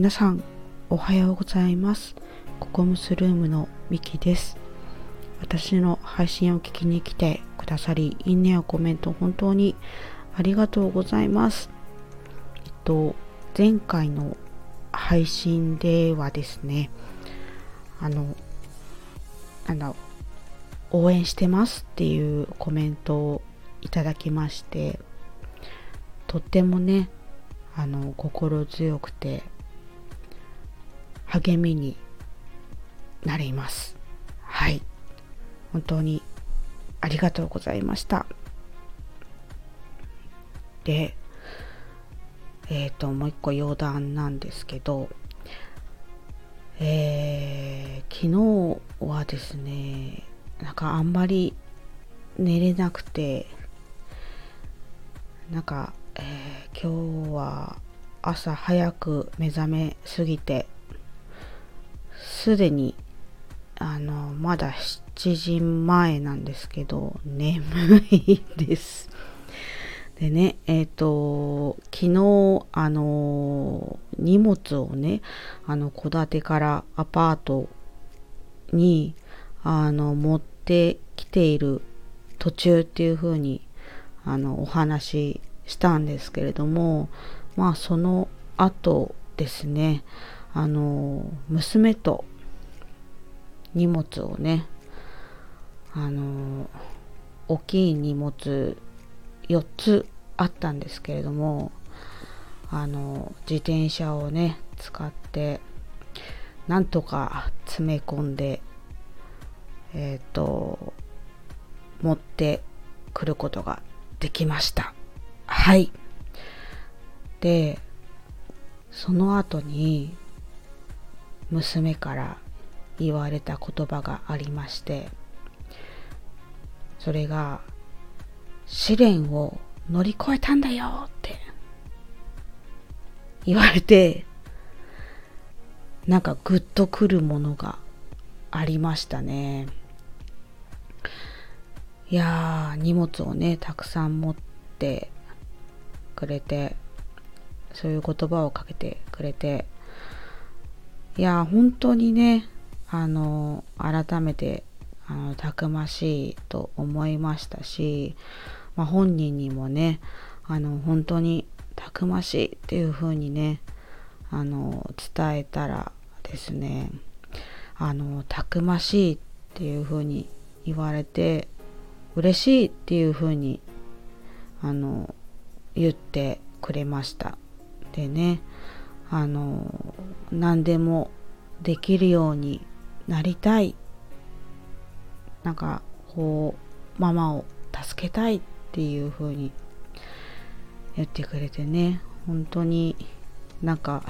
皆さんおはようございます。ココムスルームのミキです。私の配信を聞きに来てくださりいいねやコメント本当にありがとうございます。えっと前回の配信ではですねあのなんだ応援してますっていうコメントをいただきましてとってもねあの心強くて励みになります。はい。本当にありがとうございました。でえっ、ー、ともう一個余談なんですけどえー、昨日はですねなんかあんまり寝れなくてなんか、えー、今日は朝早く目覚めすぎてすでにあのまだ7時前なんですけど眠いです。でねえっ、ー、と昨日あの荷物をねあの戸建てからアパートにあの持ってきている途中っていう風にあのお話ししたんですけれどもまあその後ですねあの娘と荷物をねあの大きい荷物4つあったんですけれどもあの自転車をね使ってなんとか詰め込んでえっ、ー、と持ってくることができました。はい。でその後に娘から言われた言葉がありましてそれが試練を乗り越えたんだよって言われてなんかグッとくるものがありましたね。いやー荷物をねたくさん持ってくれてそういう言葉をかけてくれていや本当にねあの改めてあのたくましいと思いましたし、まあ、本人にもねあの本当にたくましいっていう風にねあの伝えたらですねあのたくましいっていう風に言われて嬉しいっていう風にあの言ってくれました。でねあの何でもできるようになりたい。なんかこうママを助けたいっていう風に言ってくれてね。本当になんか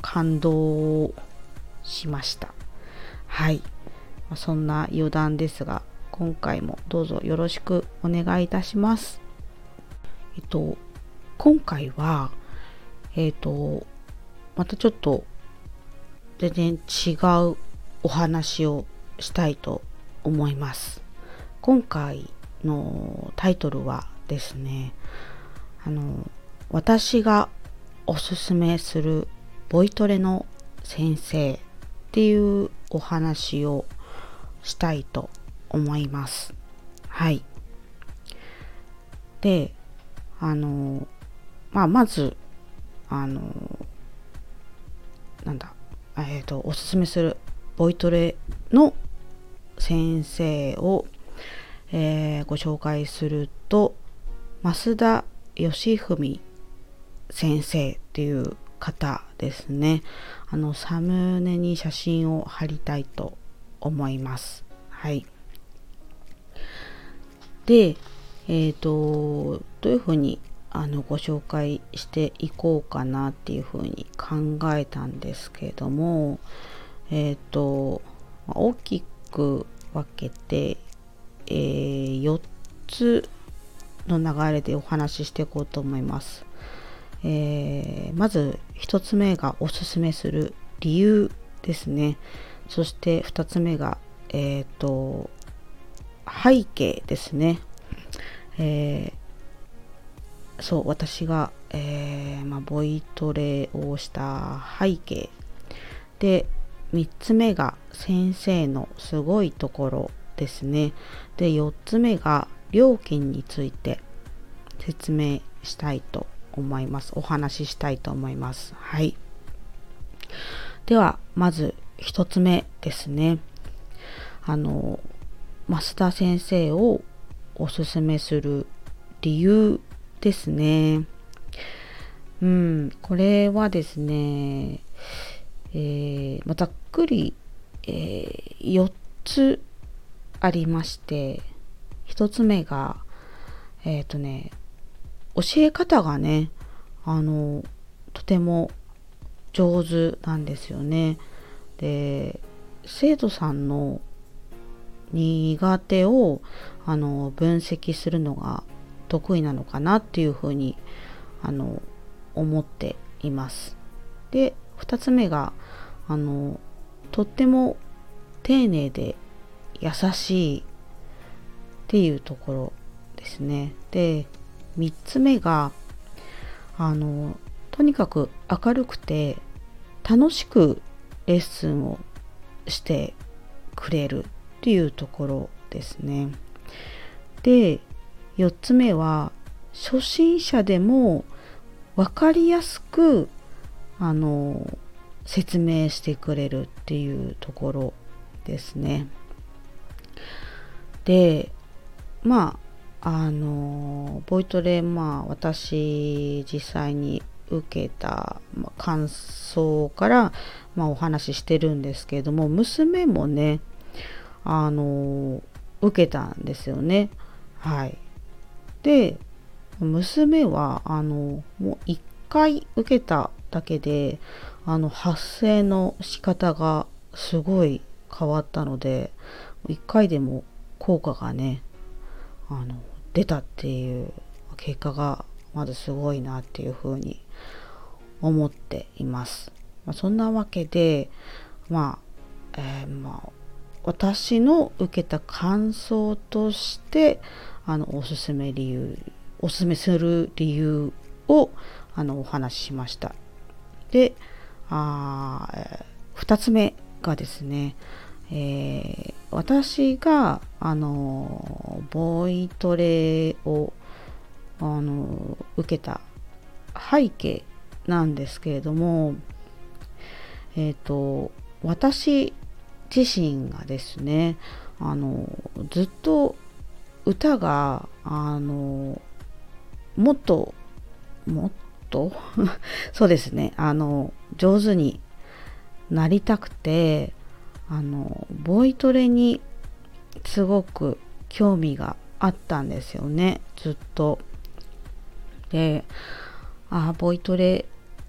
感動しました。はい。そんな余談ですが今回もどうぞよろしくお願いいたします。えっと今回はえっとまたちょっと全然違うお話をしたいと思います。今回のタイトルはですね、あの、私がおすすめするボイトレの先生っていうお話をしたいと思います。はい。で、あの、まあ、まず、あの、なんだ、えっ、ー、と、おすすめするボイトレの先生を、えー、ご紹介すると増田義文先生っていう方ですね。あのサムネに写真を貼りたいと思います。はい。でえっ、ー、とどういうふうにあのご紹介していこうかなっていうふうに考えたんですけどもえっ、ー、と大きく分けて、えー、4つの流れでお話ししていこうと思います。えー、まず1つ目がおすすめする理由ですね。そして2つ目が、えっ、ー、と背景ですね。えー、そう私が、えーまあ、ボイトレをした背景で3つ目が先生のすごいところですね。で4つ目が料金について説明したいと思います。お話ししたいと思います。はい。ではまず1つ目ですね。あの増田先生をおすすめする理由ですね。うん、これはですね、えー、まざっくり、えー、4つありまして、1つ目が、えっ、ー、とね、教え方がね、あの、とても上手なんですよね。で、生徒さんの苦手をあの分析するのが得意なのかなっていうふうにあの思っています。で2つ目があのとっても丁寧で優しいっていうところですね。で3つ目があのとにかく明るくて楽しくレッスンをしてくれるっていうところですね。で4つ目は初心者でも分かりやすくあの説明してくれるっていうところですね。でまああのボイトレまあ私実際に受けた、感想から、まあ、お話ししてるんですけれども娘もねあの受けたんですよね。はい。で娘はあのもう1回受けただけであの発声の仕方がすごい変わったので1回でも効果がねあの出たっていう結果がまずすごいなっていうふうに思っています。まあ、そんなわけでまあ、えー、まあ私の受けた感想としてあのおすすめ理由おすすめする理由をあのお話ししましたであ2つ目がですね、えー、私があのボイトレをあの受けた背景なんですけれどもえっ、ー、と私自身がですねあのずっと歌があのもっともっと？そうですねあの上手になりたくてあのボイトレにすごく興味があったんですよねずっと。でああボイトレ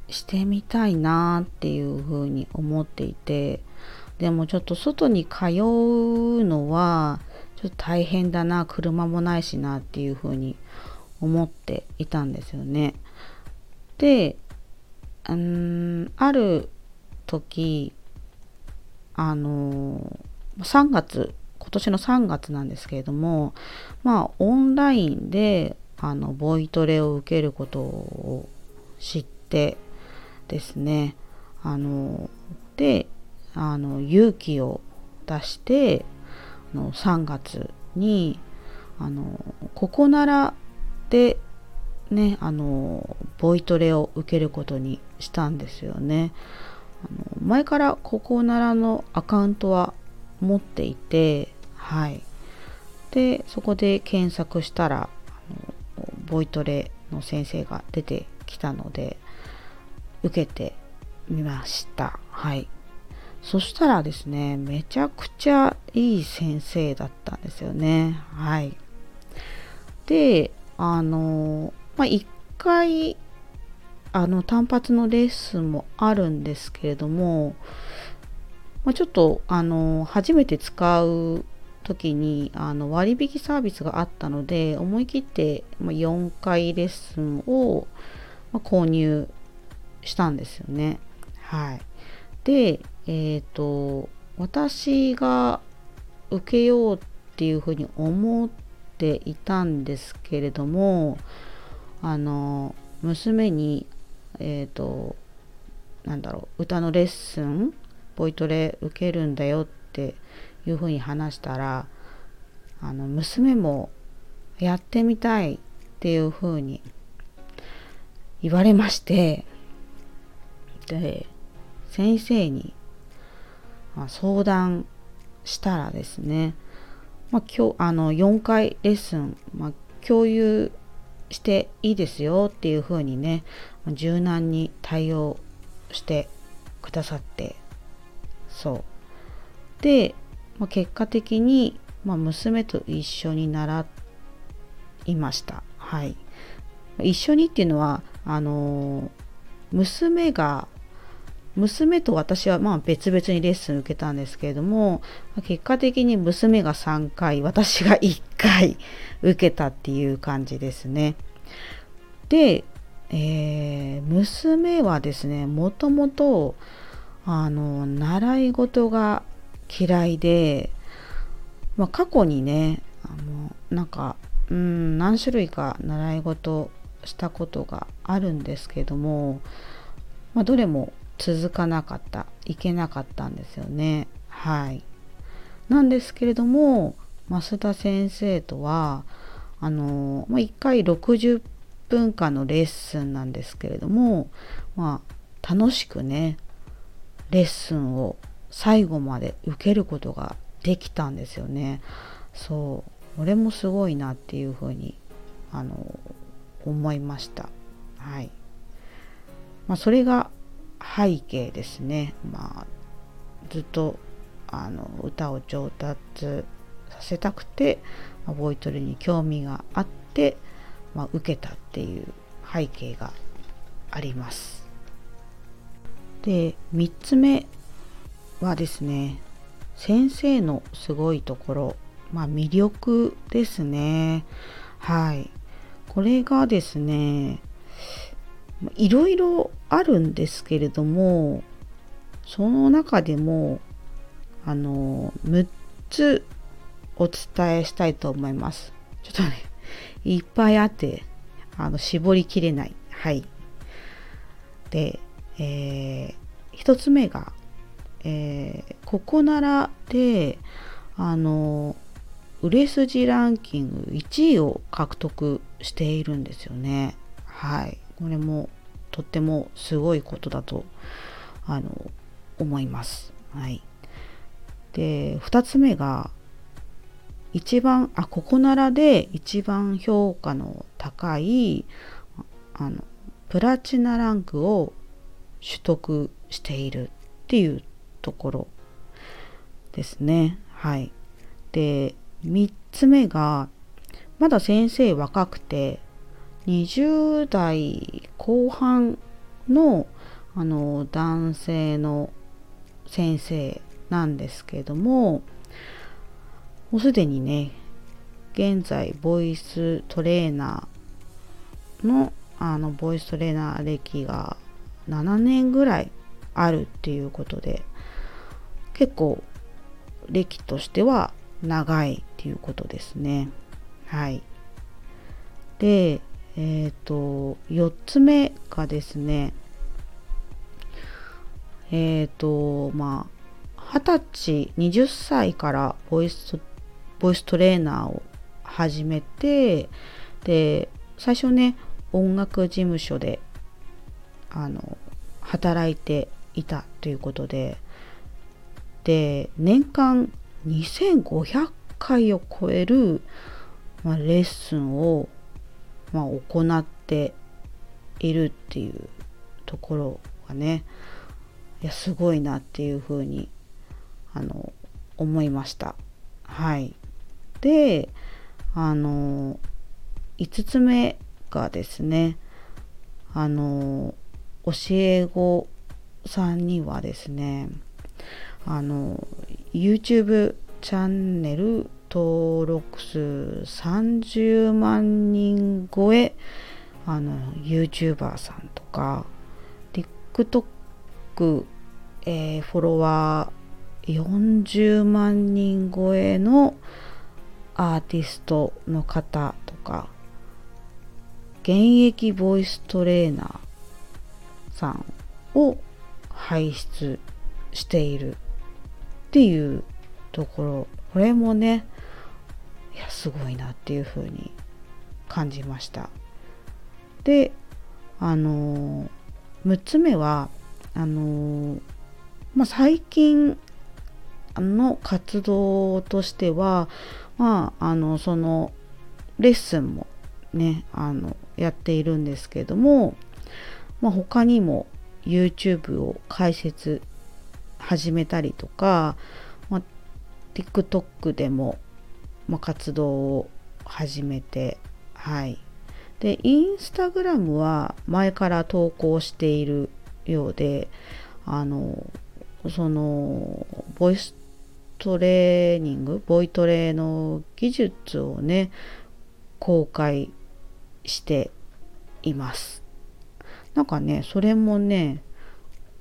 してみたいなっていうふうに思っていてでもちょっと外に通うのはちょっと大変だな車もないしなっていうふうに思っていたんですよね。でうんある時あの3月今年の3月なんですけれどもまあオンラインであのボイトレを受けることを知ってですねあのであの勇気を出してあの3月にあのここならでねあのボイトレを受けることにしたんですよね。あの前からここならのアカウントは持っていてはいでそこで検索したらあのボイトレの先生が出てきたので受けてみましたはいそしたらですね、めちゃくちゃいい先生だったんですよね。はい。で、あの、まあ、一回、あの、単発のレッスンもあるんですけれども、まあ、ちょっと、あの、初めて使う時にあの割引サービスがあったので思い切って4回レッスンを購入したんですよね。はい。で、えっ、ー、と私が受けようっていうふうに思っていたんですけれどもあの娘にえっ、ー、となんだろう歌のレッスンボイトレ受けるんだよっていうふうに話したらあの娘もやってみたいっていうふうに言われましてで先生に相談したらですね、まあ、今日あの4回レッスン、まあ、共有していいですよっていうふうにね柔軟に対応してくださってそう。で、まあ、結果的に、まあ、娘と一緒に習いました。はい。一緒にっていうのはあの娘が娘と私はまあ別々にレッスン受けたんですけれども結果的に娘が3回私が1回受けたっていう感じですね。で、えー、娘はですねもともとあの習い事が嫌いで、まあ、過去にねあのなんかうん何種類か習い事したことがあるんですけども、まあ、どれも続かなかったいけなかったんですよねはいなんですけれども増田先生とはあの、まあ、1回60分間のレッスンなんですけれども、まあ、楽しくねレッスンを最後まで受けることができたんですよね。そう俺もすごいなっていうふうにあの思いました。はい。まあ、それが背景ですね。まあ、ずっとあの歌を上達させたくて、ボイトレに興味があって、まあ、受けたっていう背景があります。で3つ目はですね先生のすごいところ、まあ、魅力ですねはいこれがですねいろいろあるんですけれどもその中でもあの6つお伝えしたいと思いますちょっとねいっぱいあってあの絞りきれないはいでえー、1つ目が、えー、ここならであの売れ筋ランキング1位を獲得しているんですよね。はい。これもとってもすごいことだとあの思います。はい。で、2つ目が一番、あ、ここならで一番評価の高いあのプラチナランクを取得しているっていうところですね。はい。で、3つ目が、まだ先生若くて、20代後半のあの男性の先生なんですけども、もうすでにね、現在ボイストレーナーのあのボイストレーナー歴が7年ぐらいあるっていうことで結構歴としては長いっていうことですね。はい。で、えっ、ー、と、4つ目がですね、えっ、ー、と、まあ、20歳、20歳からボイス、ボイストレーナーを始めて、で、最初ね、音楽事務所であの働いていたということでで年間2500回を超える、まあ、レッスンを、まあ、行っているっていうところがねいやすごいなっていうふうにあの思いました。はい、であの5つ目がですねあの教え子さんにはですねあの YouTube チャンネル登録数30万人超えあの YouTuber さんとか TikTok、えー、フォロワー40万人超えのアーティストの方とか現役ボイストレーナーさんを輩出しているっていうところ。これもねいやすごいなっていうふうに感じました。であの6つ目はあのまあ、最近の活動としてはまああのそのレッスンもねあのやっているんですけども、まあ、他にも YouTube を開設始めたりとか、まあ、TikTok でも、まあ、活動を始めてはい。でインスタグラムは前から投稿しているようであのそのボイストレーニングボイトレの技術をね公開しています。なんかねそれもね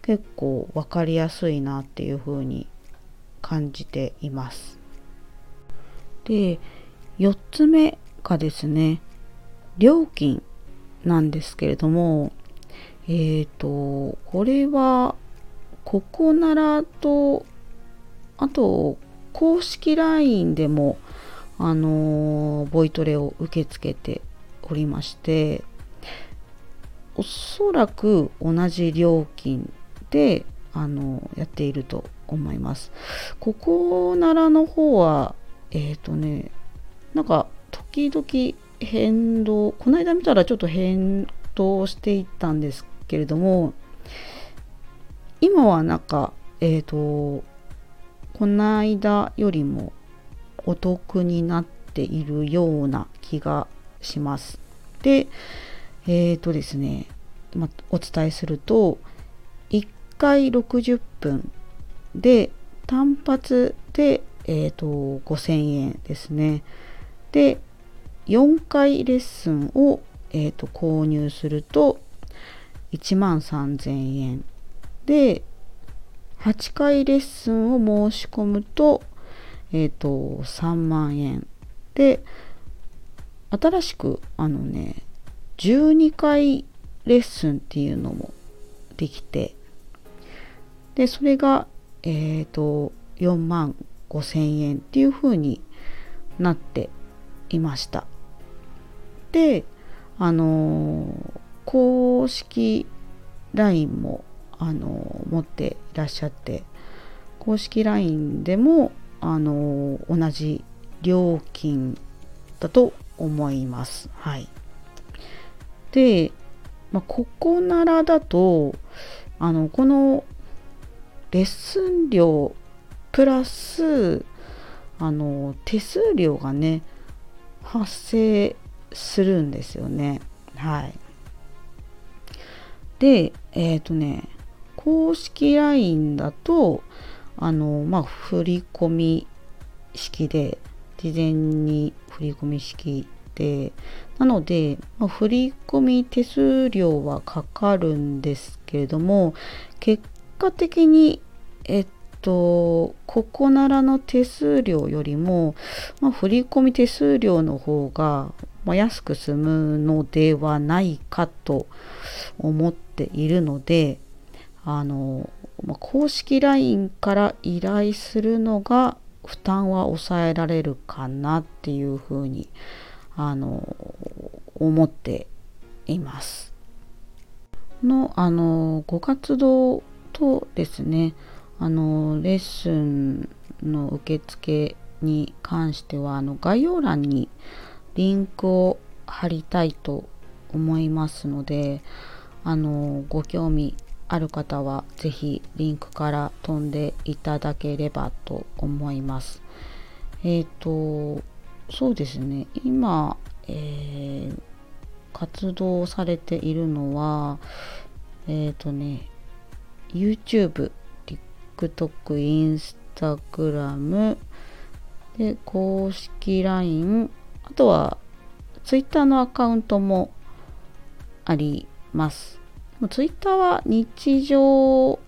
結構分かりやすいなっていう風に感じています。で4つ目がですね料金なんですけれどもえっ、ー、とこれはここならとあと公式 LINE でもあのボイトレを受け付けておりましておそらく同じ料金であのやっていると思います。ここならの方はえっ、ー、とねなんか時々変動この間見たらちょっと変動していったんですけれども今はなんかえっ、ー、とこの間よりもお得になっているような気がします。でえっ、ー、とですね、まお伝えすると1回60分で単発で、えーと、5000円ですね。で4回レッスンを、えーと購入すると1万3000円。で8回レッスンを申し込むと,、えーと、3万円。で新しくあのね12回レッスンっていうのもできてでそれがえっ、ー、と4万5千円っていう風になっていましたであのー、公式 LINE もあの持っていらっしゃって公式 LINE でもあの同じ料金だと思います。はい、で、まあ、ここならだとあのこのレッスン料プラスあの手数料がね発生するんですよね。はい。で、えっ、ー、とね、公式 LINE だとあのまあ振り込み式で事前に振り込み式でなので、まあ、振り込み手数料はかかるんですけれども結果的にえっとここならの手数料よりも、まあ、振込手数料の方が、ま、安く済むのではないかと思っているのであの、まあ、公式 LINE から依頼するのが負担は抑えられるかなっていうふうにあの思っています。のあのご活動とですねあのレッスンの受付に関してはあの概要欄にリンクを貼りたいと思いますのであのご興味ある方は是非リンクから飛んでいただければと思います。えっ、ー、とそうですね今、えー、活動されているのはえっ、ー、とね YouTube、TikTok、Instagram で公式 LINE あとは Twitter のアカウントもあります。ツイッターは日常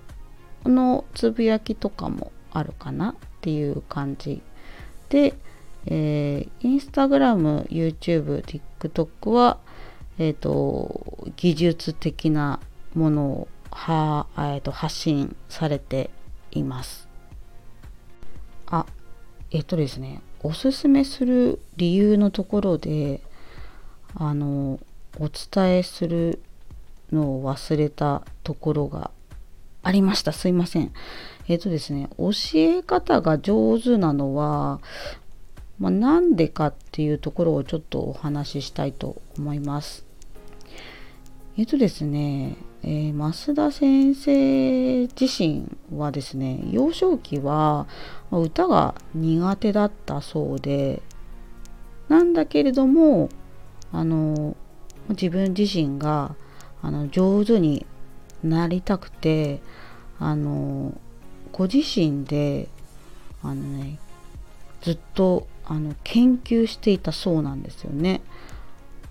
のつぶやきとかもあるかなっていう感じで、えー、インスタグラム、YouTube、TikTok は、えーと、技術的なものをは、えーと、発信されています。あえっ、とですねおすすめする理由のところであのお伝えするのを忘れたところがありましたすいませんえっ、とですね教え方が上手なのはまあ、なんでかっていうところをちょっとお話ししたいと思います。えっとですね、えー、増田先生自身はですね幼少期は歌が苦手だったそうでなんだけれどもあの自分自身があの上手になりたくてあのご自身であのねずっとあの研究していたそうなんですよね。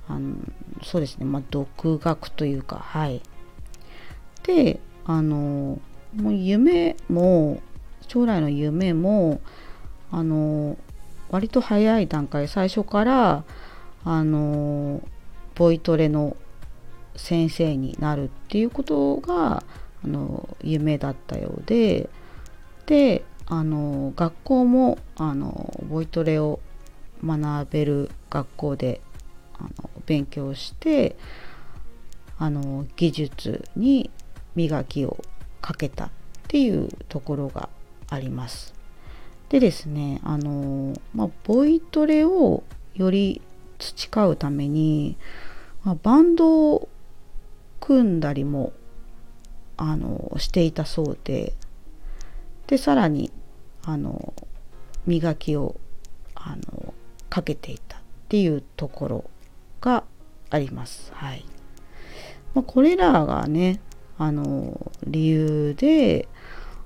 あのそうですね、まあ、独学というかはい。であのもう夢も将来の夢もあの割と早い段階最初からあのボイトレの先生になるっていうことがあの夢だったようでであの学校もあのボイトレを学べる学校であの勉強してあの技術に磨きをかけたっていうところがあります。でですねあの、まあ、ボイトレをより培うために、まあ、バンドを組んだりもあのしていたそうででさらにあの磨きをあのかけていたっていうところがあります。はい。まあ、これらがね、あの、理由で、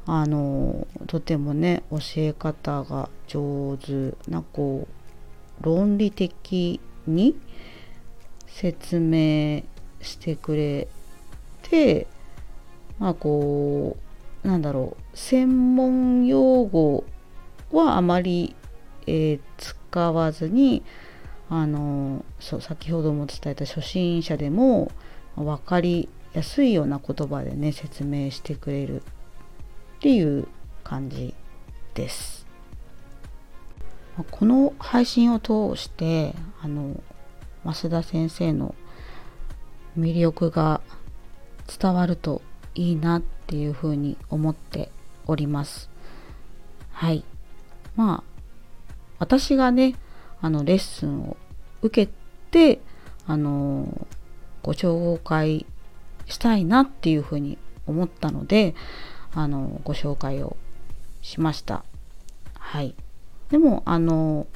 あの、とてもね、教え方が上手な、こう、論理的に説明してくれて、まあこう、なんだろう、専門用語はあまり、えー、使わずに、あのそう先ほども伝えた初心者でも分かりやすいような言葉でね説明してくれるっていう感じです。この配信を通してあの増田先生の魅力が伝わるといいなっていうふうに思っております。はい。まあ私がねあのレッスンを受けてあのご紹介したいなっていうふうに思ったのであのご紹介をしました。はい。でもあの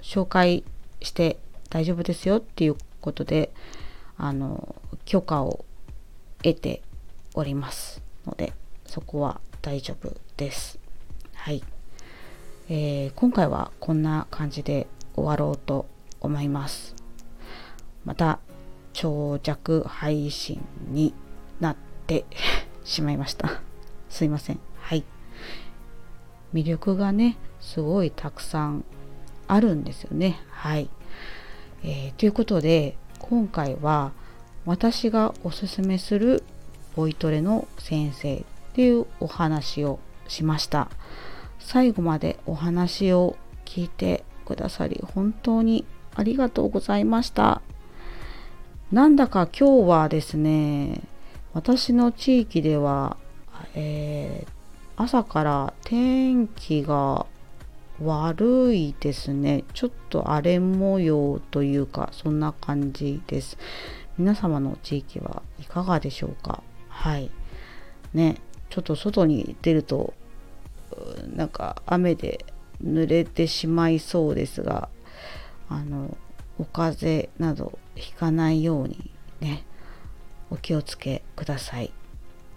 紹介して大丈夫ですよっていうことであの許可を得ておりますのでそこは大丈夫です。はい。えー、今回はこんな感じで終わろうと思います。また長尺配信になって しまいました。すいません。はい。魅力がね、すごいたくさんあるんですよね。はい。えー、ということで、今回は私がおすすめするボイトレの先生っていうお話をしました。最後までお話を聞いてくださり本当にありがとうございました。なんだか今日はですね私の地域では、えー、朝から天気が悪いですね。ちょっと荒れ模様というかそんな感じです。皆様の地域はいかがでしょうか？はい。ねちょっと外に出るとなんか雨で濡れてしまいそうですがあのお風邪などひかないようにねお気をつけください。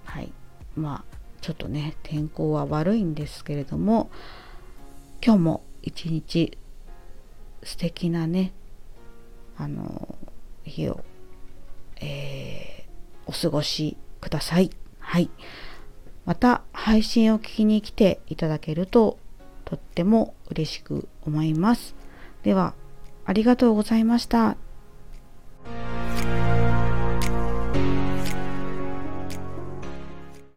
はい。まあちょっとね天候は悪いんですけれども今日も一日素敵なねあの日を、えー、お過ごしください。はい。また配信を聞きに来ていただけるととっても嬉しく思います。では、ありがとうございました。